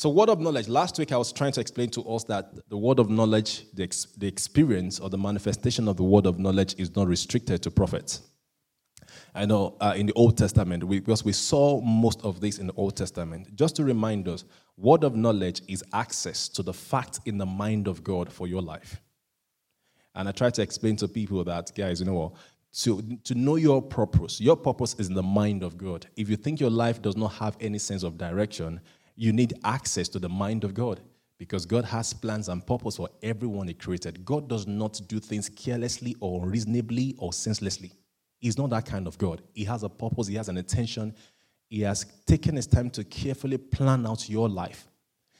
So, word of knowledge. Last week, I was trying to explain to us that the word of knowledge, the, ex- the experience or the manifestation of the word of knowledge is not restricted to prophets. I know uh, in the Old Testament, we, because we saw most of this in the Old Testament. Just to remind us, word of knowledge is access to the fact in the mind of God for your life. And I try to explain to people that, guys, you know what? To, to know your purpose, your purpose is in the mind of God. If you think your life does not have any sense of direction, you need access to the mind of God because God has plans and purpose for everyone He created. God does not do things carelessly or unreasonably or senselessly. He's not that kind of God. He has a purpose, He has an intention. He has taken His time to carefully plan out your life.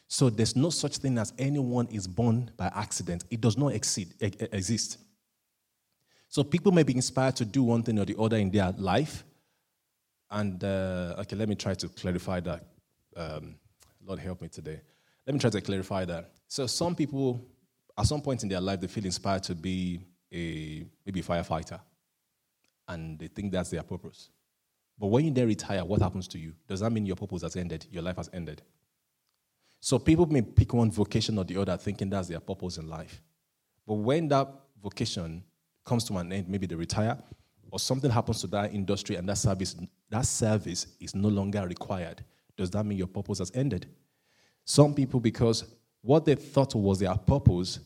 So there's no such thing as anyone is born by accident. It does not exist. exist. So people may be inspired to do one thing or the other in their life. And uh, okay, let me try to clarify that. Um, Lord help me today. Let me try to clarify that. So some people, at some point in their life, they feel inspired to be a maybe a firefighter, and they think that's their purpose. But when you then retire, what happens to you? Does that mean your purpose has ended? Your life has ended? So people may pick one vocation or the other, thinking that's their purpose in life. But when that vocation comes to an end, maybe they retire, or something happens to that industry and that service, that service is no longer required. Does that mean your purpose has ended? Some people, because what they thought was their purpose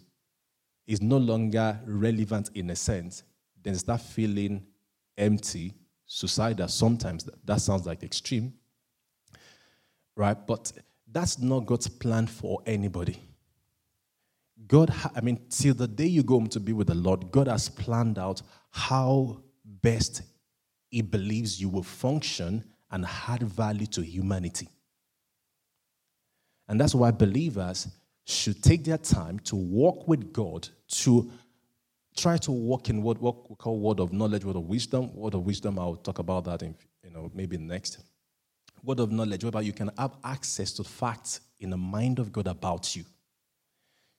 is no longer relevant in a sense, then start feeling empty, suicidal. Sometimes that sounds like extreme, right? But that's not God's plan for anybody. God, I mean, till the day you go home to be with the Lord, God has planned out how best He believes you will function and add value to humanity. And that's why believers should take their time to walk with God, to try to walk in what, what we call word of knowledge, word of wisdom. Word of wisdom, I'll talk about that in, you know, maybe next word of knowledge whereby you can have access to facts in the mind of God about you.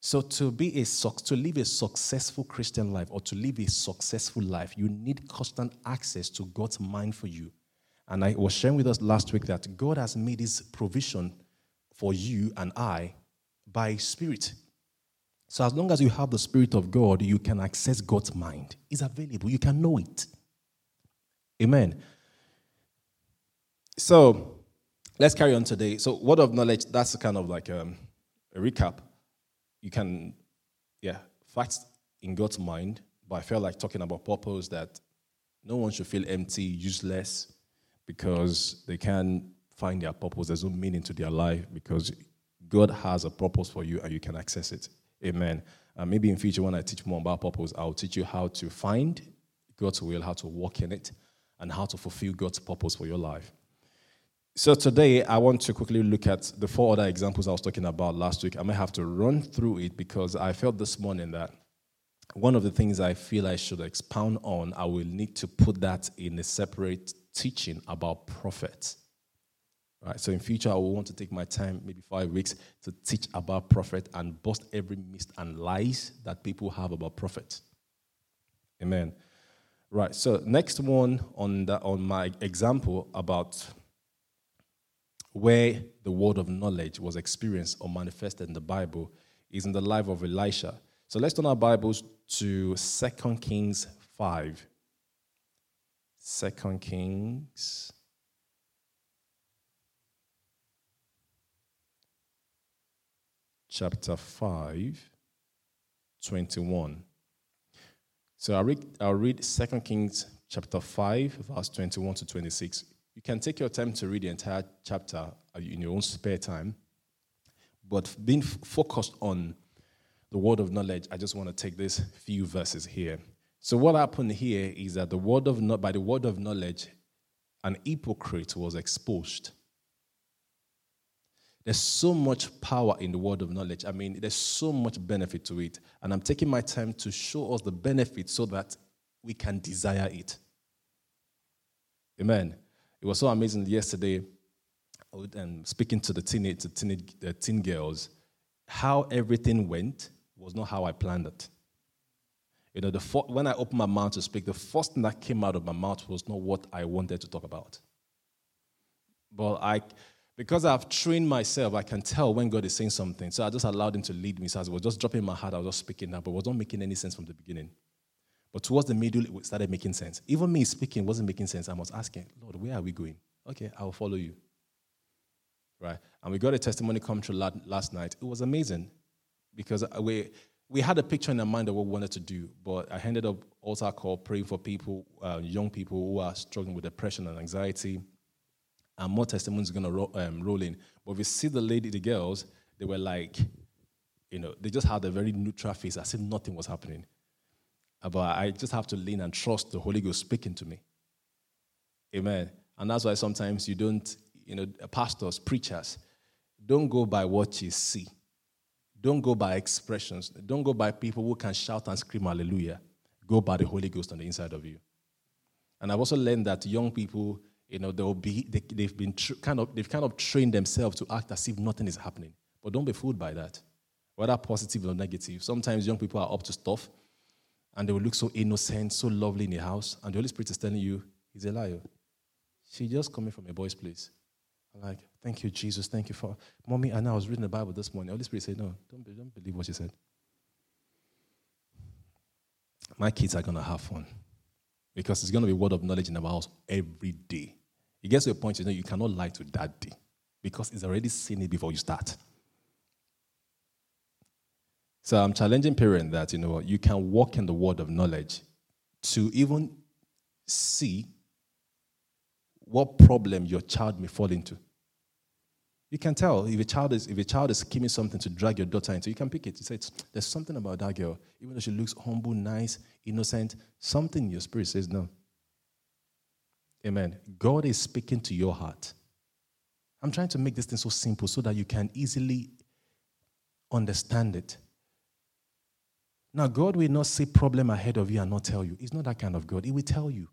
So to be a to live a successful Christian life or to live a successful life, you need constant access to God's mind for you. And I was sharing with us last week that God has made his provision for you and I by spirit. So as long as you have the spirit of God, you can access God's mind. It's available. You can know it. Amen. So let's carry on today. So, word of knowledge, that's kind of like um, a recap. You can, yeah, facts in God's mind, but I felt like talking about purpose that no one should feel empty, useless, because they can't find their purpose. There's no meaning to their life because God has a purpose for you and you can access it. Amen. Uh, maybe in future, when I teach more about purpose, I'll teach you how to find God's will, how to walk in it, and how to fulfill God's purpose for your life. So today I want to quickly look at the four other examples I was talking about last week. I may have to run through it because I felt this morning that one of the things I feel I should expound on, I will need to put that in a separate teaching about prophets. Right? So in future, I will want to take my time, maybe five weeks, to teach about prophet and bust every myth and lies that people have about prophet. Amen. Right. So next one on the, on my example about where the word of knowledge was experienced or manifested in the Bible is in the life of Elisha. So let's turn our Bibles to 2 Kings 5. 2 Kings. Chapter 5, 21. So I'll read, I'll read 2 Kings chapter 5, verse 21 to 26. You can take your time to read the entire chapter uh, in your own spare time. But being focused on the word of knowledge, I just want to take these few verses here. So what happened here is that the word of by the word of knowledge, an hypocrite was exposed. There's so much power in the word of knowledge. I mean, there's so much benefit to it. And I'm taking my time to show us the benefit so that we can desire it. Amen. It was so amazing yesterday, and um, speaking to the teenage, the teenage the teen girls, how everything went was not how I planned it. You know, the when I opened my mouth to speak, the first thing that came out of my mouth was not what I wanted to talk about. But I, because I've trained myself, I can tell when God is saying something. So I just allowed Him to lead me. So I was just dropping my heart, I was just speaking now, but it was not making any sense from the beginning. But towards the middle, it started making sense. Even me speaking wasn't making sense. I was asking, Lord, where are we going? Okay, I will follow you. Right? And we got a testimony come true last night. It was amazing because we, we had a picture in our mind of what we wanted to do, but I ended up also call praying for people, uh, young people who are struggling with depression and anxiety and more testimonies are going to ro- um, roll in. But if you see the lady, the girls, they were like, you know, they just had a very neutral face as if nothing was happening. Uh, but I just have to lean and trust the Holy Ghost speaking to me. Amen. And that's why sometimes you don't, you know, pastors, preachers, don't go by what you see. Don't go by expressions. Don't go by people who can shout and scream hallelujah. Go by the Holy Ghost on the inside of you. And I've also learned that young people, you know, they'll be, they, have been tr- kind of, they've kind of trained themselves to act as if nothing is happening. But don't be fooled by that, whether positive or negative. Sometimes young people are up to stuff and they will look so innocent, so lovely in the house, and the Holy Spirit is telling you, he's a liar. She's just coming from a boy's place. I'm like, thank you, Jesus. Thank you for mommy. And I was reading the Bible this morning. Holy Spirit said, No, don't, don't believe what she said. My kids are gonna have fun because it's to be word of knowledge in our house every day. It gets to a point, you know, you cannot lie to daddy because he's already seen it before you start. So I'm challenging parents that, you know, you can walk in the word of knowledge to even see what problem your child may fall into. You can tell if a child is if a child is scheming something to drag your daughter into, you can pick it. You say, "There's something about that girl, even though she looks humble, nice, innocent. Something in your spirit says no." Amen. God is speaking to your heart. I'm trying to make this thing so simple so that you can easily understand it. Now, God will not see problem ahead of you and not tell you. He's not that kind of God. He will tell you.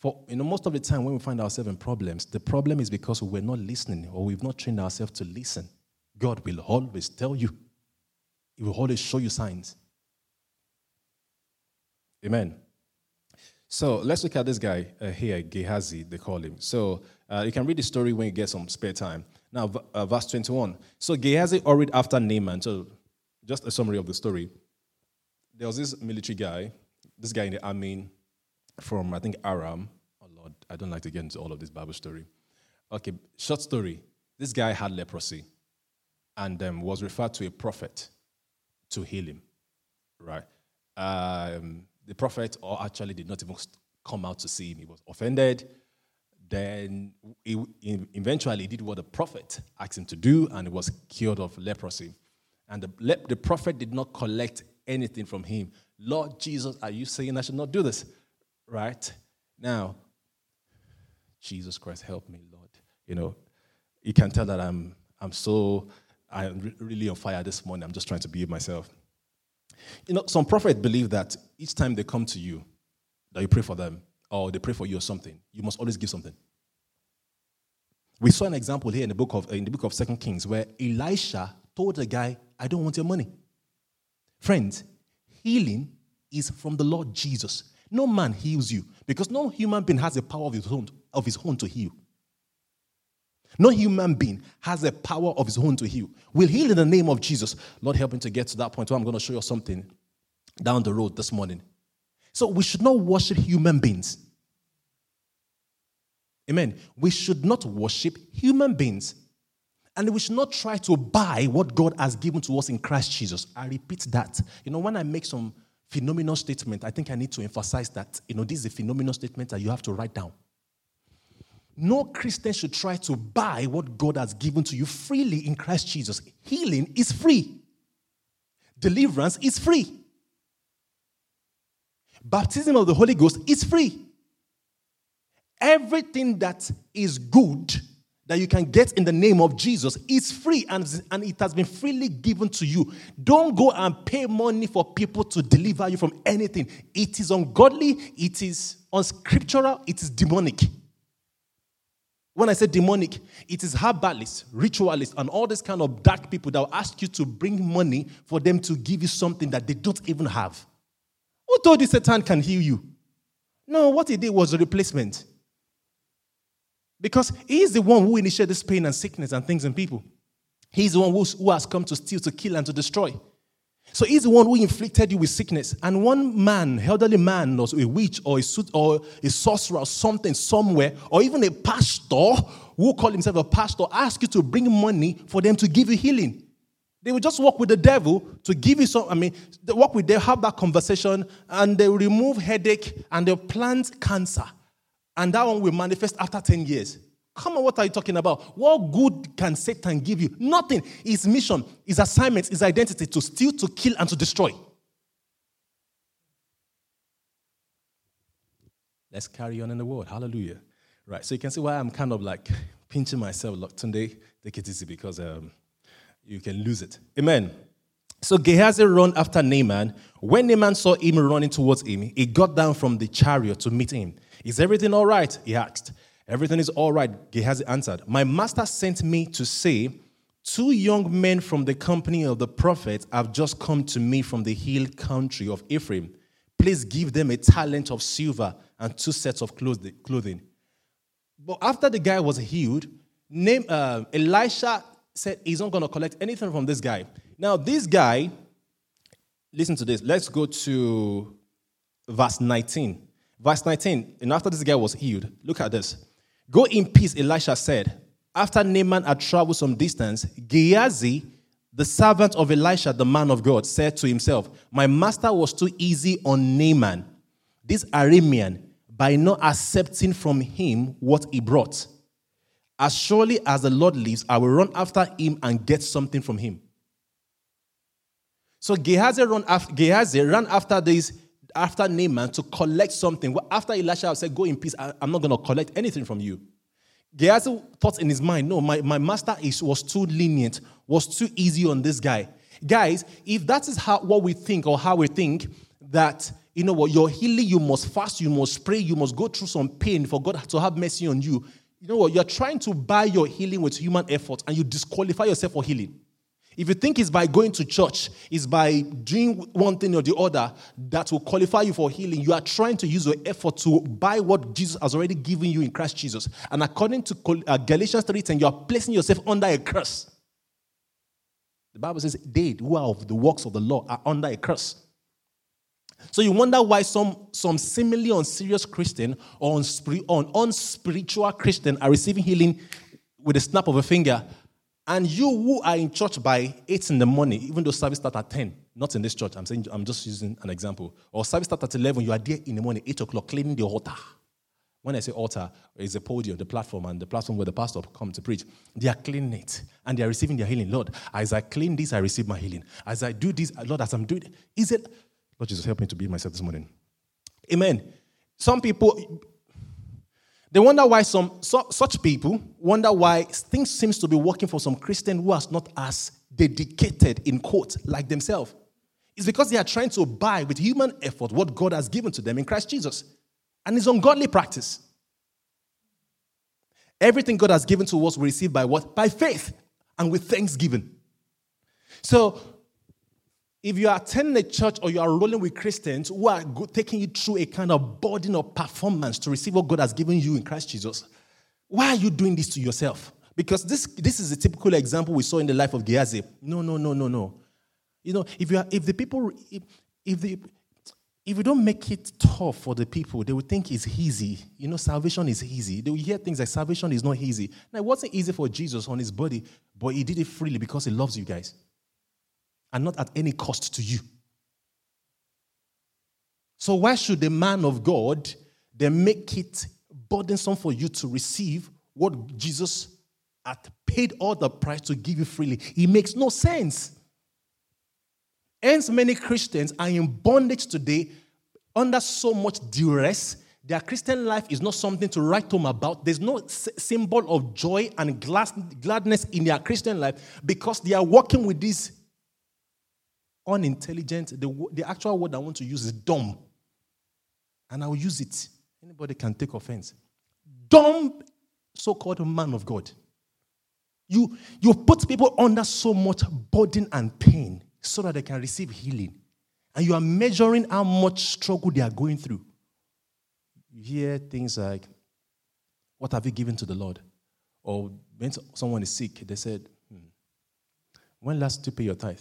For you know, most of the time when we find ourselves in problems, the problem is because we're not listening or we've not trained ourselves to listen. God will always tell you. He will always show you signs. Amen. So let's look at this guy uh, here, Gehazi, they call him. So uh, you can read the story when you get some spare time. Now, uh, verse 21. So Gehazi hurried after Naaman. So just a summary of the story. There was this military guy, this guy in the army, from, I think, Aram. Oh, Lord, I don't like to get into all of this Bible story. Okay, short story. This guy had leprosy and um, was referred to a prophet to heal him, right? Um, the prophet, or actually did not even come out to see him. He was offended. Then he, eventually did what the prophet asked him to do, and he was cured of leprosy. And the, the prophet did not collect anything from him. Lord Jesus, are you saying I should not do this? Right? Now, Jesus Christ, help me, Lord. You know, you can tell that I'm, I'm so, I'm really on fire this morning. I'm just trying to be myself. You know, some prophets believe that each time they come to you, that you pray for them, or they pray for you or something, you must always give something. We saw an example here in the book of in the book of Second Kings where Elisha told the guy, "I don't want your money." Friends, healing is from the Lord Jesus. No man heals you because no human being has the power of his own, of his own to heal. No human being has a power of his own to heal. We'll heal in the name of Jesus. Lord, help me to get to that point where I'm going to show you something down the road this morning. So we should not worship human beings. Amen. We should not worship human beings. And we should not try to buy what God has given to us in Christ Jesus. I repeat that. You know, when I make some phenomenal statement, I think I need to emphasize that, you know, this is a phenomenal statement that you have to write down. No Christian should try to buy what God has given to you freely in Christ Jesus. Healing is free, deliverance is free, baptism of the Holy Ghost is free. Everything that is good that you can get in the name of Jesus is free and, and it has been freely given to you. Don't go and pay money for people to deliver you from anything. It is ungodly, it is unscriptural, it is demonic. When I say demonic, it is herbalists, ritualists, and all this kind of dark people that will ask you to bring money for them to give you something that they don't even have. Who told you Satan can heal you? No, what he did was a replacement. Because he's the one who initiated this pain and sickness and things in people. He's the one who has come to steal, to kill, and to destroy. So he's the one who inflicted you with sickness. And one man, elderly man, or a witch, or a, or a sorcerer, or something somewhere, or even a pastor who call himself a pastor, ask you to bring money for them to give you healing. They will just work with the devil to give you some. I mean, they work with them, have that conversation, and they remove headache and they plant cancer. And that one will manifest after 10 years. Come on, what are you talking about? What good can Satan give you? Nothing. His mission, his assignment, his identity to steal, to kill, and to destroy. Let's carry on in the world. Hallelujah. Right. So you can see why I'm kind of like pinching myself. Look, today, take it easy because um, you can lose it. Amen. So Gehazi ran after Naaman. When Naaman saw him running towards him, he got down from the chariot to meet him. Is everything all right? He asked. Everything is all right, Gehazi answered. My master sent me to say, Two young men from the company of the prophet have just come to me from the hill country of Ephraim. Please give them a talent of silver and two sets of clothing. But after the guy was healed, name, uh, Elisha said he's not going to collect anything from this guy. Now, this guy, listen to this. Let's go to verse 19. Verse 19, and after this guy was healed, look at this. Go in peace, Elisha said. After Naaman had traveled some distance, Gehazi, the servant of Elisha, the man of God, said to himself, My master was too easy on Naaman, this Aramean, by not accepting from him what he brought. As surely as the Lord lives, I will run after him and get something from him. So Gehazi ran after, Gehazi ran after this after Naaman to collect something. After Elisha said, Go in peace, I, am not going to collect anything from you. Gehazi thought in his mind, No, my, my master is, was too lenient, was too easy on this guy. Guys, if that is how what we think or how we think that you know what, your healing, you must fast, you must pray, you must go through some pain for God to have mercy on you. You know what, you're trying to buy your healing with human effort and you disqualify yourself for healing. If you think it's by going to church, it's by doing one thing or the other that will qualify you for healing, you are trying to use your effort to buy what Jesus has already given you in Christ Jesus. And according to uh, Galatians 3:10, you are placing yourself under a curse. The Bible says, they who are of the works of the law are under a curse. So you wonder why some, some seemingly unserious Christian or unspiritual Christian are receiving healing with a snap of a finger and you who are in church by 8 in the morning, even though service starts at 10, not in this church, I'm saying I'm just using an example. Or service starts at 11, you are there in the morning, 8 o'clock, cleaning the altar. When I say altar, it's a podium, the platform, and the platform where the pastor come to preach. They are cleaning it and they are receiving their healing. Lord, as I clean this, I receive my healing. As I do this, Lord, as I'm doing it, is it? Lord Jesus, help me to be myself this morning. Amen. Some people, they wonder why some so, such people wonder why things seems to be working for some Christian who are not as dedicated in quote like themselves. It's because they are trying to buy with human effort what God has given to them in Christ Jesus. And it's ungodly practice. Everything God has given to us we receive by what? By faith and with thanksgiving. So if you are attending a church or you are rolling with Christians who are taking you through a kind of burden of performance to receive what God has given you in Christ Jesus, why are you doing this to yourself? Because this, this is a typical example we saw in the life of Gehazi. No, no, no, no, no. You know, if, you are, if the people, if, if, the, if you don't make it tough for the people, they will think it's easy. You know, salvation is easy. They will hear things like salvation is not easy. Now, it wasn't easy for Jesus on his body, but he did it freely because he loves you guys and not at any cost to you. So, why should the man of God then make it burdensome for you to receive what Jesus had paid all the price to give you freely? It makes no sense. Hence, many Christians are in bondage today under so much duress. Their Christian life is not something to write home about. There's no symbol of joy and gladness in their Christian life because they are working with these unintelligent. The, the actual word I want to use is dumb. And I'll use it. Anybody can take offense. Dumb, so called man of God. You, you put people under so much burden and pain so that they can receive healing. And you are measuring how much struggle they are going through. You hear things like, What have you given to the Lord? Or when someone is sick, they said, hmm, When last did you pay your tithe?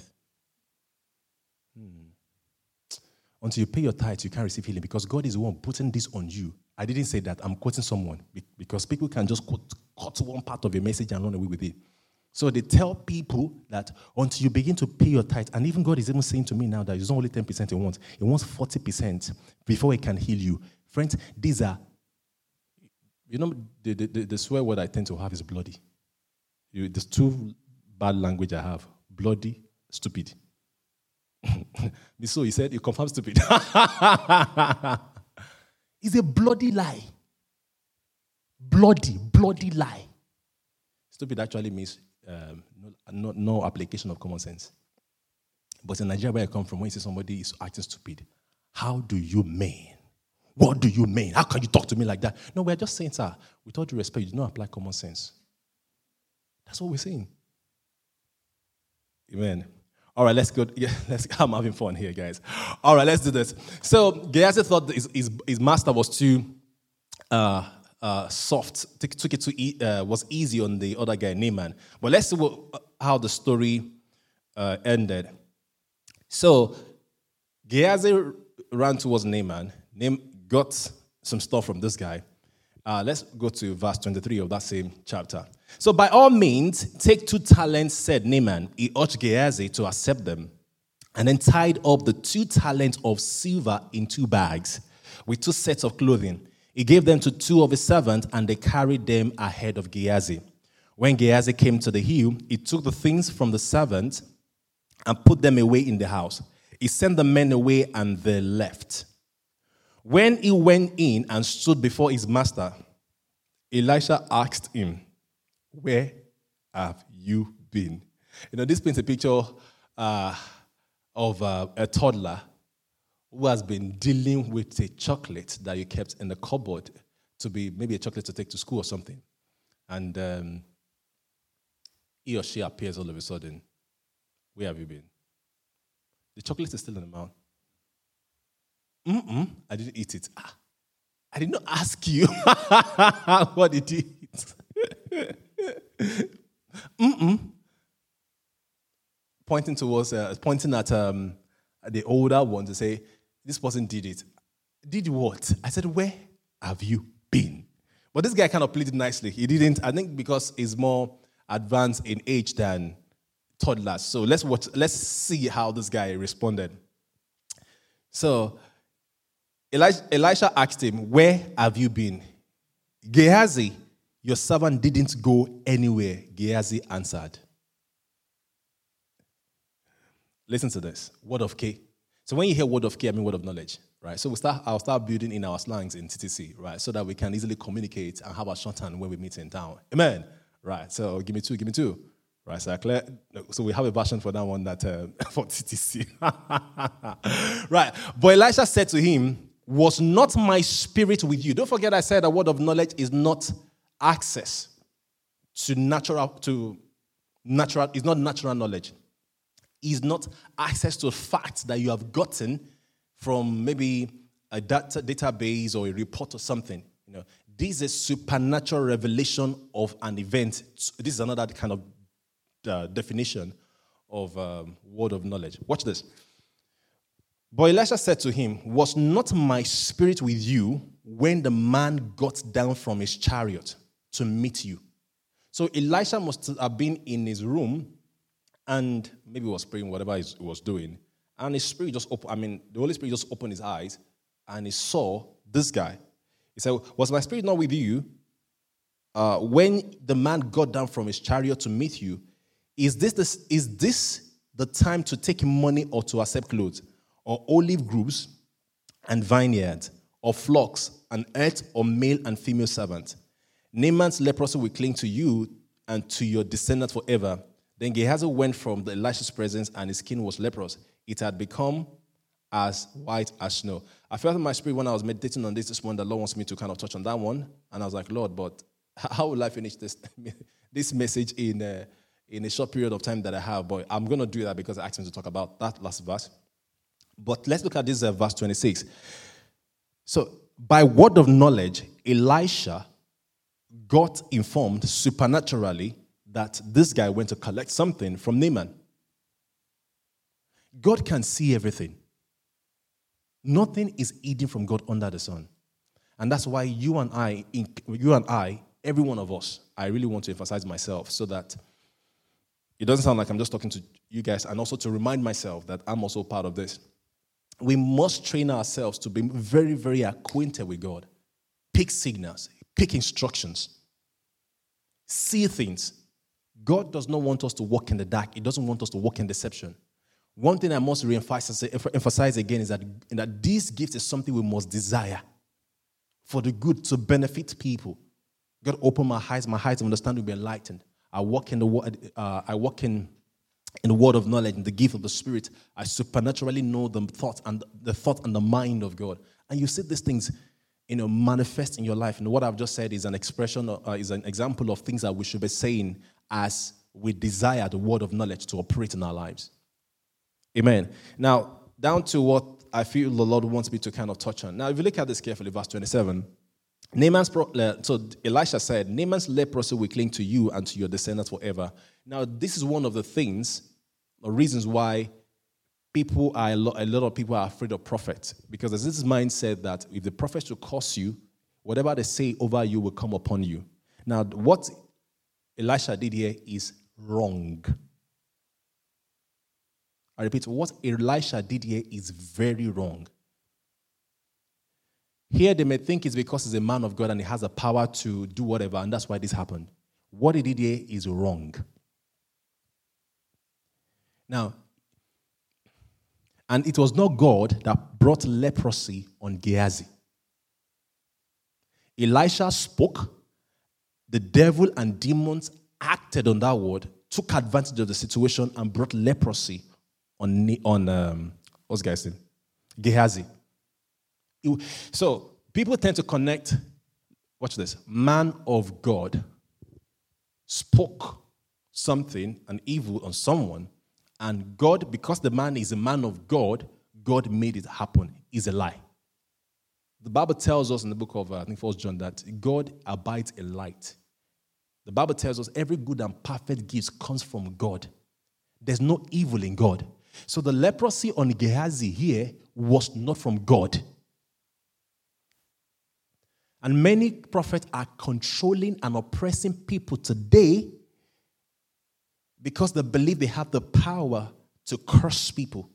Hmm. Until you pay your tithe, you can't receive healing because God is the one putting this on you. I didn't say that. I'm quoting someone because people can just cut, cut one part of your message and run away with it. So they tell people that until you begin to pay your tithe, and even God is even saying to me now that it's not only 10% He wants, He wants 40% before He can heal you. Friends, these are, you know, the, the, the swear word I tend to have is bloody. You, there's two bad language I have bloody, stupid. so he said, You confirm stupid. it's a bloody lie. Bloody, bloody lie. Stupid actually means um, no, no, application of common sense. But in Nigeria, where I come from, when you say somebody is acting stupid, how do you mean? What do you mean? How can you talk to me like that? No, we're just saying, sir, with all due respect, you do not apply common sense. That's what we're saying. Amen. All right, let's go. Yeah, let's, I'm having fun here, guys. All right, let's do this. So Gehazi thought his, his, his master was too uh, uh, soft, took, took it to e- uh, was easy on the other guy, Naaman. But let's see what, how the story uh, ended. So Gehazi ran towards Naaman. Naaman got some stuff from this guy. Uh, let's go to verse 23 of that same chapter. So, by all means, take two talents, said Naaman. He urged Gehazi to accept them, and then tied up the two talents of silver in two bags with two sets of clothing. He gave them to two of his servants, and they carried them ahead of Gehazi. When Gehazi came to the hill, he took the things from the servants and put them away in the house. He sent the men away, and they left. When he went in and stood before his master, Elisha asked him, Where have you been? You know, this paints a picture uh, of uh, a toddler who has been dealing with a chocolate that you kept in the cupboard to be maybe a chocolate to take to school or something. And um, he or she appears all of a sudden. Where have you been? The chocolate is still in the mouth. Mm-mm, I didn't eat it. Ah, I did not ask you what you eat. Mm-mm. Pointing towards, uh, pointing at um, the older one to say, this person did it. Did what? I said, where have you been? But this guy kind of played it nicely. He didn't, I think because he's more advanced in age than toddlers. So let's watch, let's see how this guy responded. So Elisha asked him, Where have you been? Gehazi, your servant didn't go anywhere. Gehazi answered. Listen to this word of K. So when you hear word of K, I mean word of knowledge, right? So we start, I'll start building in our slangs in TTC, right? So that we can easily communicate and have a shorthand when we meet in town. Amen. Right. So give me two, give me two. Right, so, clear, so we have a version for that one that uh, for TTC. right, but Elisha said to him, was not my spirit with you? Don't forget I said a word of knowledge is not access to natural to natural is not natural knowledge. Is not access to facts that you have gotten from maybe a data, database or a report or something. You know, this is supernatural revelation of an event. This is another kind of uh, definition of um, word of knowledge. Watch this. But Elisha said to him, Was not my spirit with you when the man got down from his chariot to meet you? So Elisha must have been in his room and maybe was praying, whatever he was doing. And his spirit just opened, I mean, the Holy Spirit just opened his eyes and he saw this guy. He said, Was my spirit not with you uh, when the man got down from his chariot to meet you? Is this, this, is this the time to take money or to accept clothes? Or olive groves and vineyards, or flocks, and earth or male and female servants. Naaman's leprosy will cling to you and to your descendants forever. Then Gehazi went from the Elisha's presence, and his skin was leprous. It had become as white as snow. I felt in my spirit when I was meditating on this this morning, the Lord wants me to kind of touch on that one. And I was like, Lord, but how will I finish this, this message in a, in a short period of time that I have? But I'm going to do that because I asked him to talk about that last verse. But let's look at this uh, verse 26. So, by word of knowledge, Elisha got informed supernaturally that this guy went to collect something from Naaman. God can see everything. Nothing is hidden from God under the sun. And that's why you and I, you and I, every one of us, I really want to emphasize myself so that it doesn't sound like I'm just talking to you guys, and also to remind myself that I'm also part of this. We must train ourselves to be very, very acquainted with God. Pick signals, pick instructions, see things. God does not want us to walk in the dark, He doesn't want us to walk in deception. One thing I must re-emphasize again is that, that this gift is something we must desire for the good to benefit people. God open my eyes, my eyes of understanding will be enlightened. I walk in the uh, I walk in in the word of knowledge, in the gift of the Spirit. I supernaturally know the thought and the thought and the mind of God. And you see these things, you know, manifest in your life. And what I've just said is an expression, uh, is an example of things that we should be saying as we desire the word of knowledge to operate in our lives. Amen. Now, down to what I feel the Lord wants me to kind of touch on. Now, if you look at this carefully, verse 27, Naaman's pro- so Elisha said, Naaman's leprosy will cling to you and to your descendants forever. Now, this is one of the things, the reasons why people are a lot, a lot of people are afraid of prophets because there's this mindset that if the prophet should curse you, whatever they say over you will come upon you. Now, what Elisha did here is wrong. I repeat, what Elisha did here is very wrong. Here, they may think it's because he's a man of God and he has the power to do whatever, and that's why this happened. What he did here is wrong. Now, and it was not God that brought leprosy on Gehazi. Elisha spoke, the devil and demons acted on that word, took advantage of the situation, and brought leprosy on, on um, what's guy's name? Gehazi. So people tend to connect, watch this, man of God spoke something, an evil on someone, and God, because the man is a man of God, God made it happen, is a lie. The Bible tells us in the book of, uh, I think, First John, that God abides in light. The Bible tells us every good and perfect gift comes from God. There's no evil in God. So the leprosy on Gehazi here was not from God. And many prophets are controlling and oppressing people today because they believe they have the power to curse people.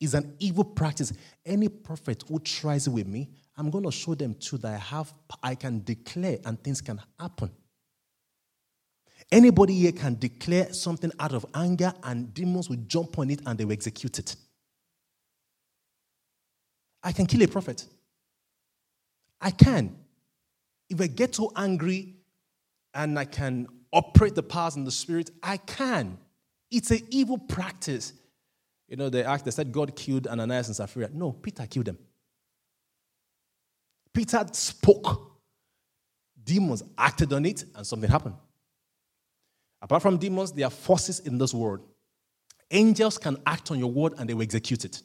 It's an evil practice. Any prophet who tries it with me, I'm going to show them too that I have I can declare and things can happen. Anybody here can declare something out of anger and demons will jump on it and they will execute it. I can kill a prophet. I can. If I get so angry and I can operate the powers in the spirit, I can. It's an evil practice. You know, they asked, they said God killed Ananias and Sapphira. No, Peter killed them. Peter spoke. Demons acted on it and something happened. Apart from demons, there are forces in this world. Angels can act on your word and they will execute it.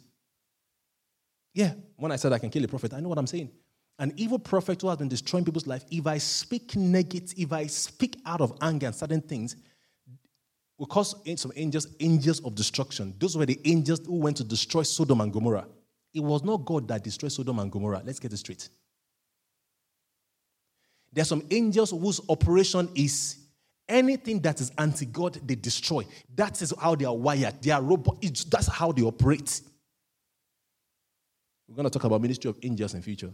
Yeah, when I said I can kill a prophet, I know what I'm saying. An evil prophet who has been destroying people's life, if I speak negative, if I speak out of anger and certain things, will cause some angels angels of destruction. Those were the angels who went to destroy Sodom and Gomorrah. It was not God that destroyed Sodom and Gomorrah. Let's get it straight. There are some angels whose operation is anything that is anti God, they destroy. That is how they are wired. They are robots. That's how they operate. We're going to talk about ministry of angels in future.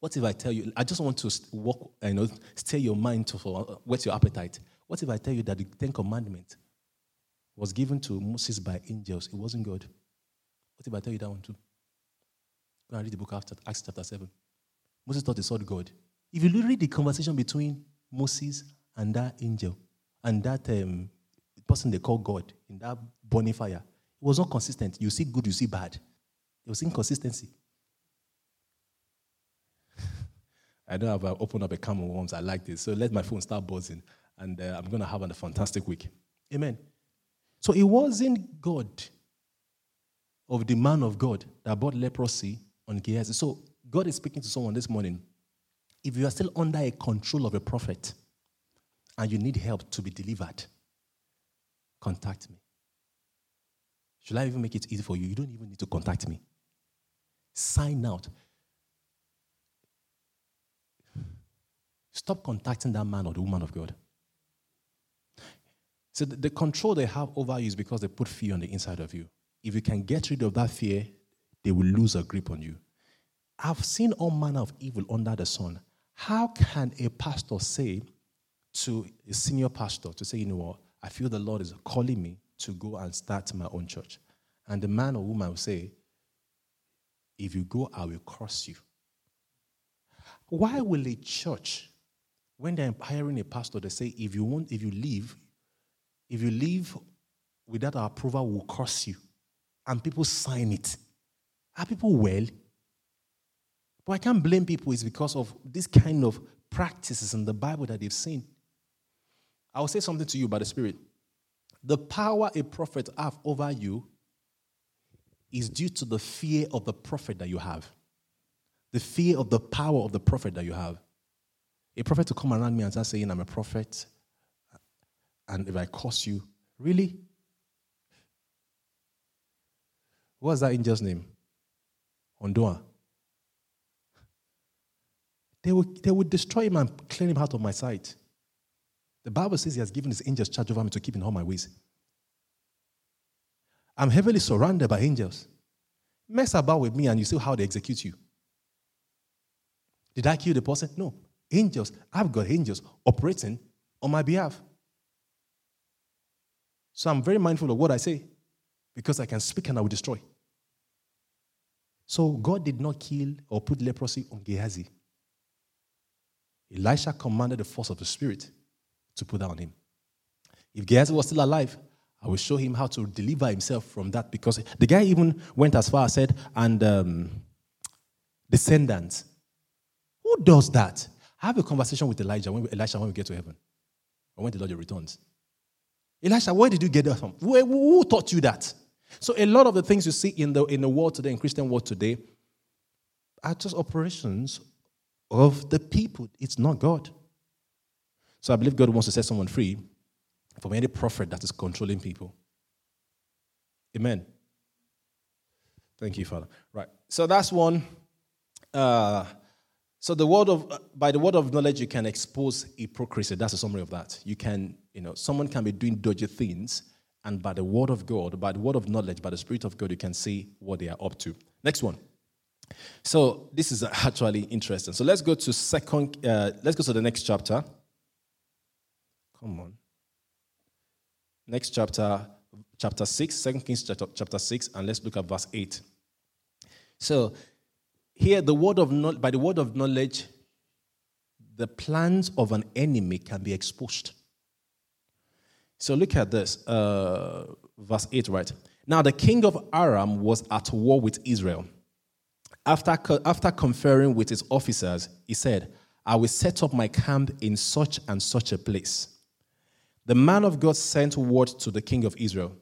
What if I tell you, I just want to walk, you know, stay your mind to for, whet your appetite. What if I tell you that the Ten Commandments was given to Moses by angels? It wasn't God. What if I tell you that one too? Go and read the book after Acts chapter 7. Moses thought he saw God. If you read the conversation between Moses and that angel and that um, person they call God in that burning fire, it was not consistent. You see good, you see bad. There was inconsistency. I know I've opened up a can of worms. I like this. So let my phone start buzzing, and uh, I'm going to have a fantastic week. Amen. So it wasn't God of the man of God that brought leprosy on Gehazi. So God is speaking to someone this morning. If you are still under a control of a prophet and you need help to be delivered, contact me. Should I even make it easy for you? You don't even need to contact me. Sign out. Stop contacting that man or the woman of God. So the, control they have over you is because they put fear on the inside of you. If you can get rid of that fear, they will lose a grip on you. I've seen all manner of evil under the sun. How can a pastor say to a senior pastor to say, you know what, I feel the Lord is calling me to go and start my own church? And the man or woman will say, if you go, I will curse you. Why will a church, when they're hiring a pastor, they say, if you want, if you leave, if you leave without our approval, we'll cross you. And people sign it. Are people well? But I can't blame people, it's because of this kind of practices in the Bible that they've seen. I will say something to you by the Spirit. The power a prophet have over you is due to the fear of the prophet that you have. The fear of the power of the prophet that you have. A prophet to come around me and start saying, I'm a prophet, and if I curse you, really? What's that angel's name? Ondoa. They will, they will destroy him and clear him out of my sight. The Bible says he has given his angels charge over me to keep in all my ways. I'm heavily surrounded by angels. Mess about with me and you see how they execute you. Did I kill the person? No. Angels, I've got angels operating on my behalf. So I'm very mindful of what I say because I can speak and I will destroy. So God did not kill or put leprosy on Gehazi. Elisha commanded the force of the Spirit to put that on him. If Gehazi was still alive, I will show him how to deliver himself from that because the guy even went as far as said, and um, descendants. Who does that? Have a conversation with Elijah when Elisha when we get to heaven, or when the Lord returns. Elisha, where did you get that from? Who, who taught you that? So a lot of the things you see in the in the world today, in Christian world today, are just operations of the people. It's not God. So I believe God wants to set someone free from any prophet that is controlling people. Amen. Thank you, Father. Right. So that's one. Uh, so the word of by the word of knowledge, you can expose hypocrisy. That's a summary of that. You can, you know, someone can be doing dodgy things, and by the word of God, by the word of knowledge, by the Spirit of God, you can see what they are up to. Next one. So this is actually interesting. So let's go to second. Uh, let's go to the next chapter. Come on. Next chapter, chapter six, Second Kings chapter, chapter 6, and let's look at verse 8. So here, the word of by the word of knowledge, the plans of an enemy can be exposed. So look at this, uh, verse 8, right? Now, the king of Aram was at war with Israel. After, after conferring with his officers, he said, I will set up my camp in such and such a place the man of God sent word to the king of Israel.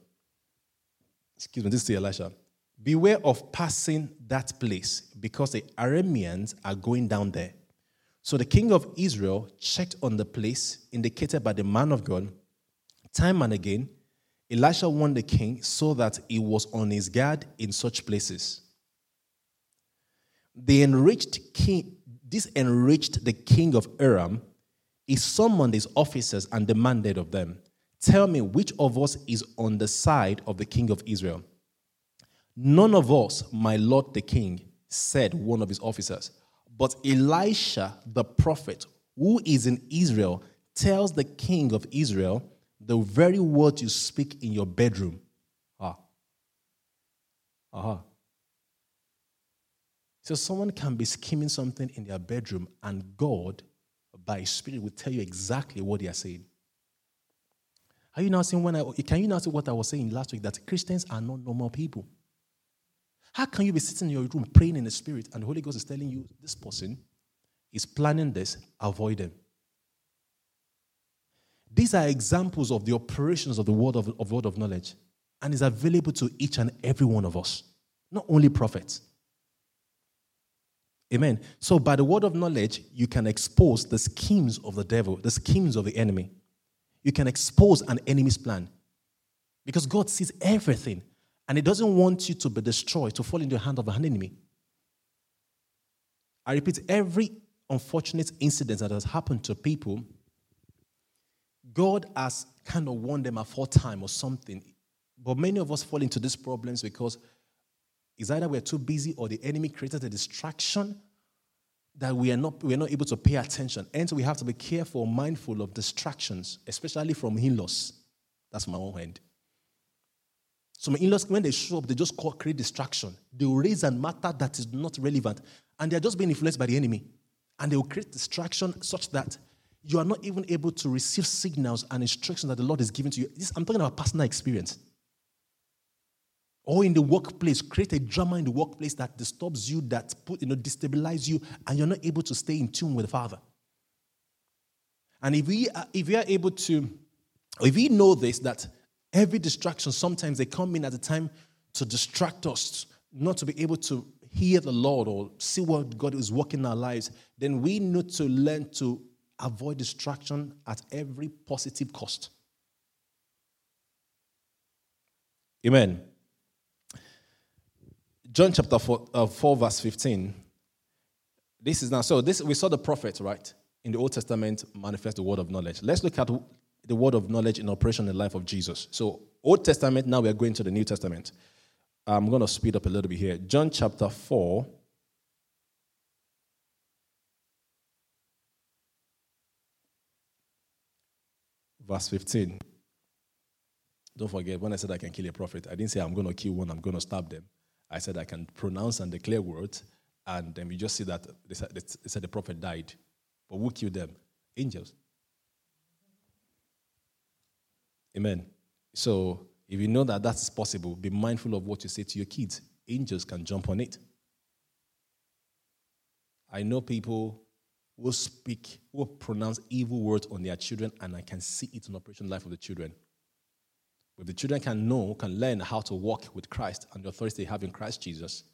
Excuse me, this is Elisha. Beware of passing that place because the Arameans are going down there. So the king of Israel checked on the place indicated by the man of God. Time and again, Elisha warned the king so that he was on his guard in such places. The king, this enriched the king of Aram he summoned his officers and demanded of them, Tell me which of us is on the side of the king of Israel. None of us, my lord the king, said one of his officers. But Elisha, the prophet, who is in Israel, tells the king of Israel the very words you speak in your bedroom. Ah. Aha. So someone can be scheming something in their bedroom, and God by His Spirit will tell you exactly what they are saying. Are you now seeing when I can you now see what I was saying last week that Christians are not normal people? How can you be sitting in your room praying in the spirit and the Holy Ghost is telling you this person is planning this, avoid them? These are examples of the operations of the word of, of word of knowledge, and is available to each and every one of us, not only prophets. Amen. So, by the word of knowledge, you can expose the schemes of the devil, the schemes of the enemy. You can expose an enemy's plan because God sees everything and He doesn't want you to be destroyed, to fall into the hand of an enemy. I repeat, every unfortunate incident that has happened to people, God has kind of warned them aforetime or something. But many of us fall into these problems because it's either we're too busy or the enemy created a distraction that we are not, we are not able to pay attention. And so we have to be careful, mindful of distractions, especially from in laws. That's my own hand. So my in-laws, when they show up, they just call, create distraction. They will raise a matter that is not relevant, and they're just being influenced by the enemy. And they will create distraction such that you are not even able to receive signals and instructions that the Lord is giving to you. This, I'm talking about personal experience. Or in the workplace, create a drama in the workplace that disturbs you, that put, you know, destabilize you, and you're not able to stay in tune with the Father. And if we are, if we are able to, if we know this, that Every distraction, sometimes they come in at a time to distract us, not to be able to hear the Lord or see what God is working in our lives. Then we need to learn to avoid distraction at every positive cost. Amen. John chapter 4, uh, 4, verse 15. This is now, so this we saw the prophet, right? In the Old Testament manifest the word of knowledge. Let's look at the word of knowledge in operation in the life of Jesus. So, Old Testament, now we are going to the New Testament. I'm going to speed up a little bit here. John chapter 4. Verse 15. Don't forget, when I said I can kill a prophet, I didn't say I'm going to kill one, I'm going to stab them. I said I can pronounce and declare words, and then we just see that they said, they said the prophet died. But who killed them? Angels. Amen. So if you know that that's possible, be mindful of what you say to your kids. Angels can jump on it. I know people who speak, who pronounce evil words on their children, and I can see it in the operation life of the children. But the children can know, can learn how to walk with Christ and the authority they have in Christ Jesus.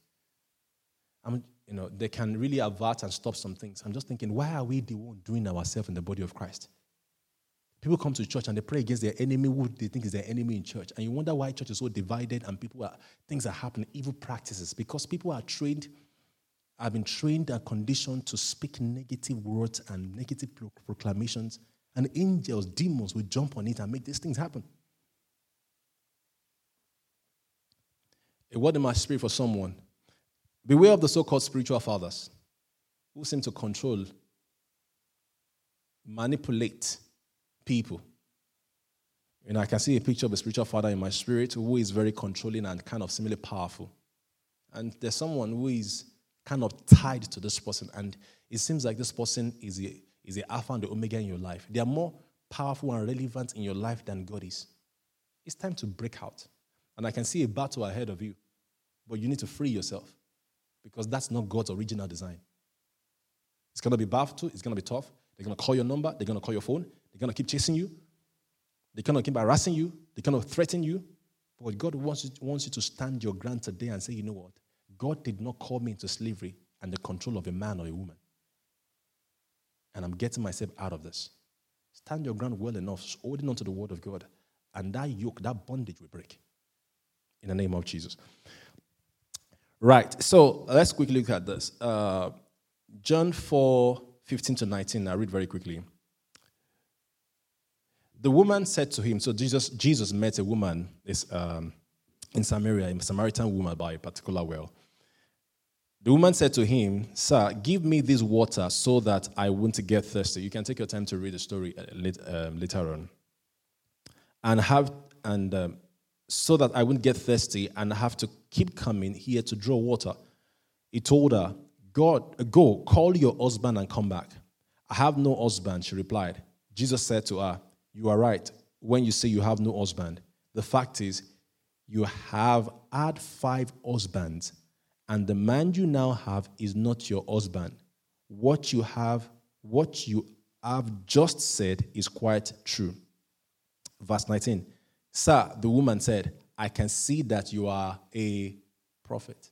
I'm, you know, they can really avert and stop some things. I'm just thinking, why are we the one doing ourselves in the body of Christ? People come to church and they pray against their enemy who they think is their enemy in church. And you wonder why church is so divided and people are things are happening, evil practices, because people are trained, have been trained and conditioned to speak negative words and negative proclamations. And angels, demons will jump on it and make these things happen. A word in my spirit for someone. Beware of the so-called spiritual fathers who seem to control, manipulate, people. And I can see a picture of a spiritual father in my spirit who is very controlling and kind of similarly powerful. And there's someone who is kind of tied to this person, and it seems like this person is the, is the Alpha and the Omega in your life. They are more powerful and relevant in your life than God is. It's time to break out. And I can see a battle ahead of you, but you need to free yourself because that's not God's original design. It's going to be battle, it's going to be tough. They're going to call your number, they're going to call your phone, they're going to keep chasing you. They're going to keep harassing you. They're going to threaten you. But God wants you, wants you to stand your ground today and say, you know what? God did not call me into slavery and the control of a man or a woman. And I'm getting myself out of this. Stand your ground well enough, holding on to the word of God, and that yoke, that bondage will break. In the name of Jesus. Right, so let's quickly look at this. Uh, John 4 15 to 19, I read very quickly. The woman said to him, so Jesus, Jesus met a woman um, in Samaria, a Samaritan woman by a particular well. The woman said to him, Sir, give me this water so that I won't get thirsty. You can take your time to read the story uh, um, later on. And have and um, so that I won't get thirsty and have to keep coming here to draw water. He told her, God, go, call your husband and come back. I have no husband, she replied. Jesus said to her, you are right when you say you have no husband. The fact is, you have had five husbands, and the man you now have is not your husband. What you have, what you have just said is quite true. Verse 19. Sir, the woman said, I can see that you are a prophet.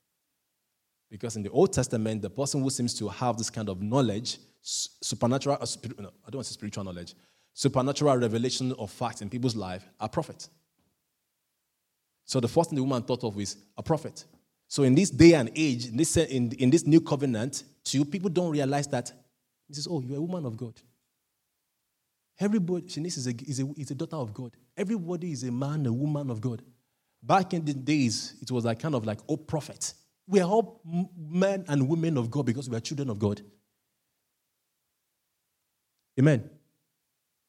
Because in the Old Testament, the person who seems to have this kind of knowledge, supernatural, uh, I don't want to say spiritual knowledge, supernatural revelation of facts in people's life are prophets. So the first thing the woman thought of is a prophet. So in this day and age, in this, in, in this new covenant, too, people don't realize that this is, oh, you're a woman of God. Everybody, Shanice is a, is, a, is a daughter of God. Everybody is a man, a woman of God. Back in the days, it was like kind of like, oh, prophet. We are all men and women of God because we are children of God. Amen.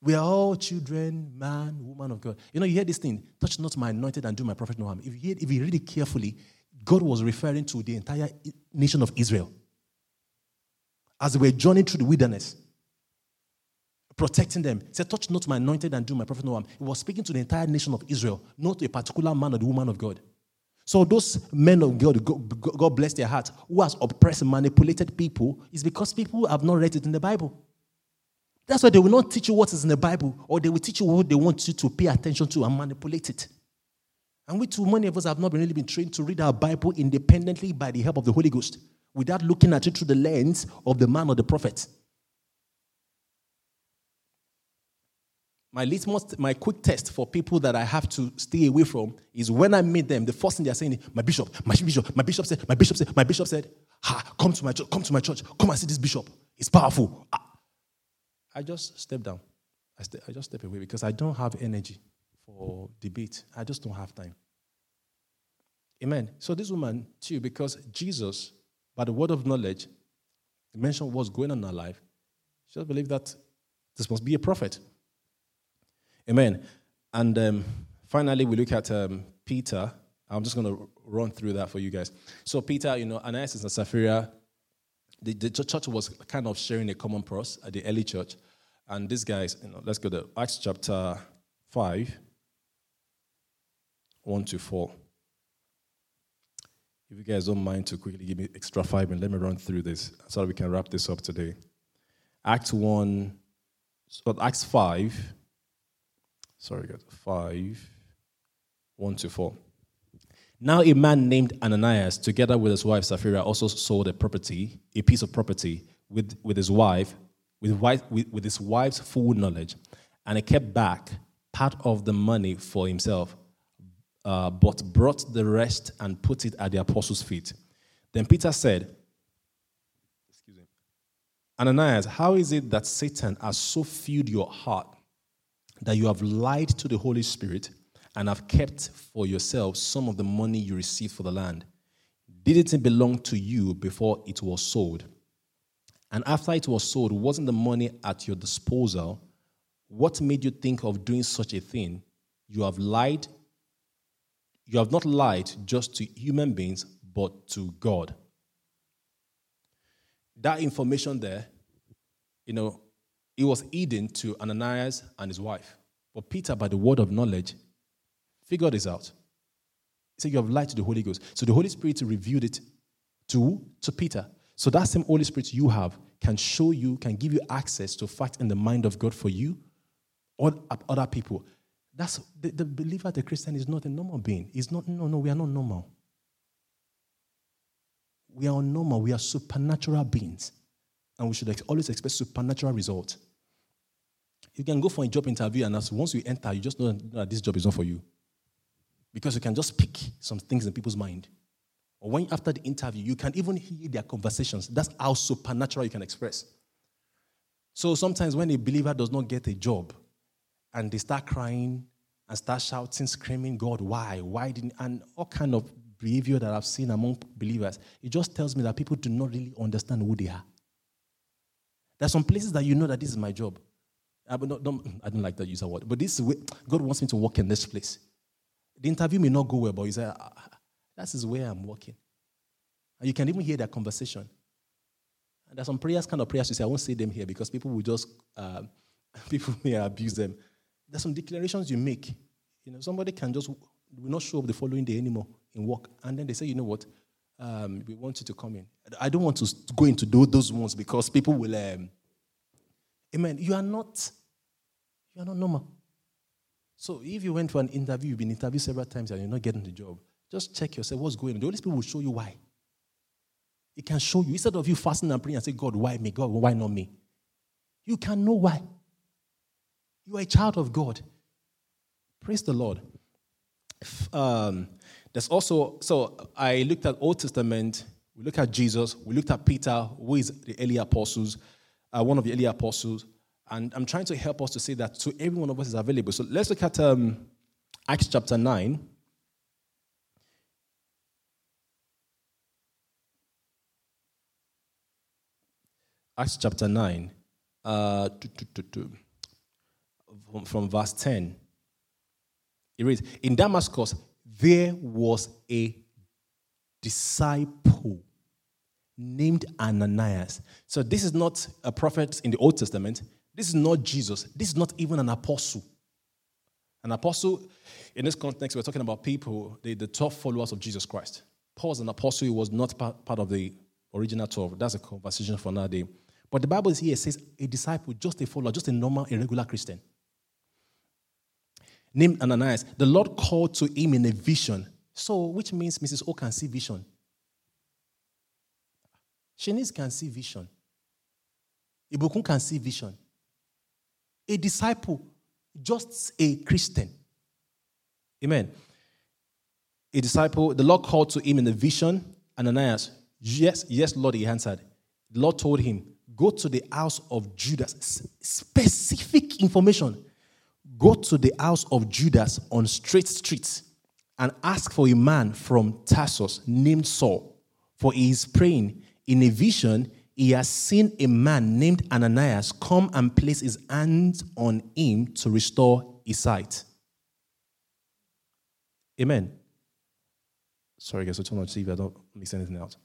We are all children, man, woman of God. You know, you hear this thing, touch not my anointed and do my prophet no harm. If you, hear, if you read it carefully, God was referring to the entire nation of Israel. As they were journeying through the wilderness, protecting them. He said, Touch not my anointed and do my prophet no harm. He was speaking to the entire nation of Israel, not a particular man or the woman of God. So those men of God, God bless their heart, who has oppressed and manipulated people, is because people have not read it in the Bible. That's why they will not teach you what is in the Bible, or they will teach you what they want you to pay attention to and manipulate it. And we too, many of us have not really been trained to read our Bible independently by the help of the Holy Ghost, without looking at it through the lens of the man or the prophet. My litmus, my quick test for people that I have to stay away from is when I meet them, the first thing they're saying is, My bishop, my bishop, my bishop said, my bishop said, my bishop said, Ha, come to my church, come to my church, come and see this bishop. It's powerful. Ah, I just step down. I, st- I just step away because I don't have energy for debate. I just don't have time. Amen. So this woman, too, because Jesus, by the word of knowledge, mentioned what's going on in her life, she just believed that this must be a prophet. Amen. And um, finally, we look at um, Peter. I'm just going to run through that for you guys. So, Peter, you know, Ananias and Sapphira the, the church was kind of sharing a common purse at the early church. And these guys, you know, let's go to Acts chapter 5, 1 to 4. If you guys don't mind to quickly give me extra five minutes, let me run through this so that we can wrap this up today. Acts 1, so Acts 5, sorry, guys, 5, 1 to 4. Now, a man named Ananias, together with his wife Sapphira, also sold a property, a piece of property, with, with his wife, with, wife with, with his wife's full knowledge, and he kept back part of the money for himself, uh, but brought the rest and put it at the apostles' feet. Then Peter said, Excuse me, Ananias, how is it that Satan has so filled your heart that you have lied to the Holy Spirit? And have kept for yourself some of the money you received for the land. Didn't it belong to you before it was sold? And after it was sold, wasn't the money at your disposal? What made you think of doing such a thing? You have lied. You have not lied just to human beings, but to God. That information there, you know, it was hidden to Ananias and his wife. But Peter, by the word of knowledge, Figure this out. He said, You have lied to the Holy Ghost. So the Holy Spirit revealed it to, to Peter. So that same Holy Spirit you have can show you, can give you access to fact in the mind of God for you or other people. That's the, the believer, the Christian is not a normal being. He's not, no, no, we are not normal. We are normal. We are supernatural beings. And we should always expect supernatural results. You can go for a job interview, and as once you enter, you just know that this job is not for you. Because you can just pick some things in people's mind. Or when after the interview, you can even hear their conversations. That's how supernatural you can express. So sometimes when a believer does not get a job and they start crying and start shouting, screaming, God, why? Why didn't and all kind of behavior that I've seen among believers, it just tells me that people do not really understand who they are. There's some places that you know that this is my job. I don't, I don't like that use of word, but this is where God wants me to work in this place. The interview may not go well, but you say, ah, that is where I'm working. And you can even hear their conversation. And there's some prayers, kind of prayers you say, I won't say them here because people will just, uh, people may abuse them. There's some declarations you make. You know, somebody can just will not show up the following day anymore in work. And then they say, you know what, um, we want you to come in. I don't want to go into those ones because people will, um, amen. You are not, you are not normal. So if you went for an interview, you've been interviewed several times and you're not getting the job, just check yourself what's going on. The Holy Spirit will show you why. It can show you. Instead of you fasting and praying and say, God, why me? God, why not me? You can know why. You are a child of God. Praise the Lord. Um, there's also, so I looked at Old Testament, we looked at Jesus, we looked at Peter, who is the early apostles, uh, one of the early apostles, and I'm trying to help us to say that to every one of us is available. So let's look at um, Acts chapter 9. Acts chapter 9, uh, from, from verse 10. It reads In Damascus, there was a disciple named Ananias. So, this is not a prophet in the Old Testament. This is not Jesus. This is not even an apostle. An apostle, in this context, we're talking about people, the, the 12 followers of Jesus Christ. Paul's an apostle, he was not part, part of the original 12. That's a conversation for another day. But the Bible is here says a disciple, just a follower, just a normal, irregular Christian. Named Ananias, the Lord called to him in a vision. So, which means Mrs. O can see vision. Shanice can see vision. Ibukun can see vision. A disciple, just a Christian. Amen. A disciple, the Lord called to him in a vision. Ananias, yes, yes, Lord, he answered. The Lord told him, Go to the house of Judas. Specific information. Go to the house of Judas on Straight Street and ask for a man from Tarsus named Saul, for he is praying. In a vision, he has seen a man named Ananias come and place his hands on him to restore his sight. Amen. Sorry, guys, I turn on TV. I don't miss anything else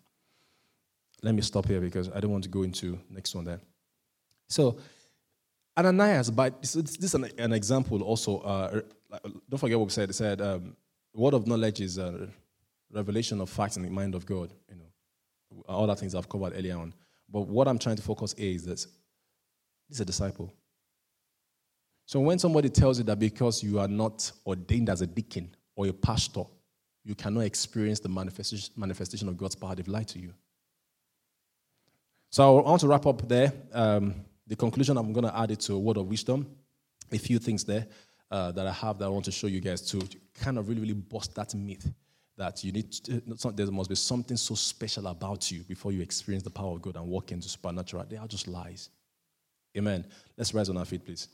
let me stop here because I don't want to go into next one there. So, Ananias, but this, this is an, an, example also. Uh, don't forget what we said. It said, um, word of knowledge is a revelation of facts in the mind of God. You know, all the things I've covered earlier on. But what I'm trying to focus is that is a disciple. So when somebody tells you that because you are not ordained as a deacon or a pastor, you cannot experience the manifestation, manifestation of God's power, they've lied to you. So I want to wrap up there. Um, the conclusion, I'm going to add it to a word of wisdom. A few things there uh, that I have that I want to show you guys to, to kind of really, really bust that myth that you need to, eh, there must be something so special about you before you experience the power of God and walk into supernatural. They are just lies. Amen. Let's rise on our feet, please.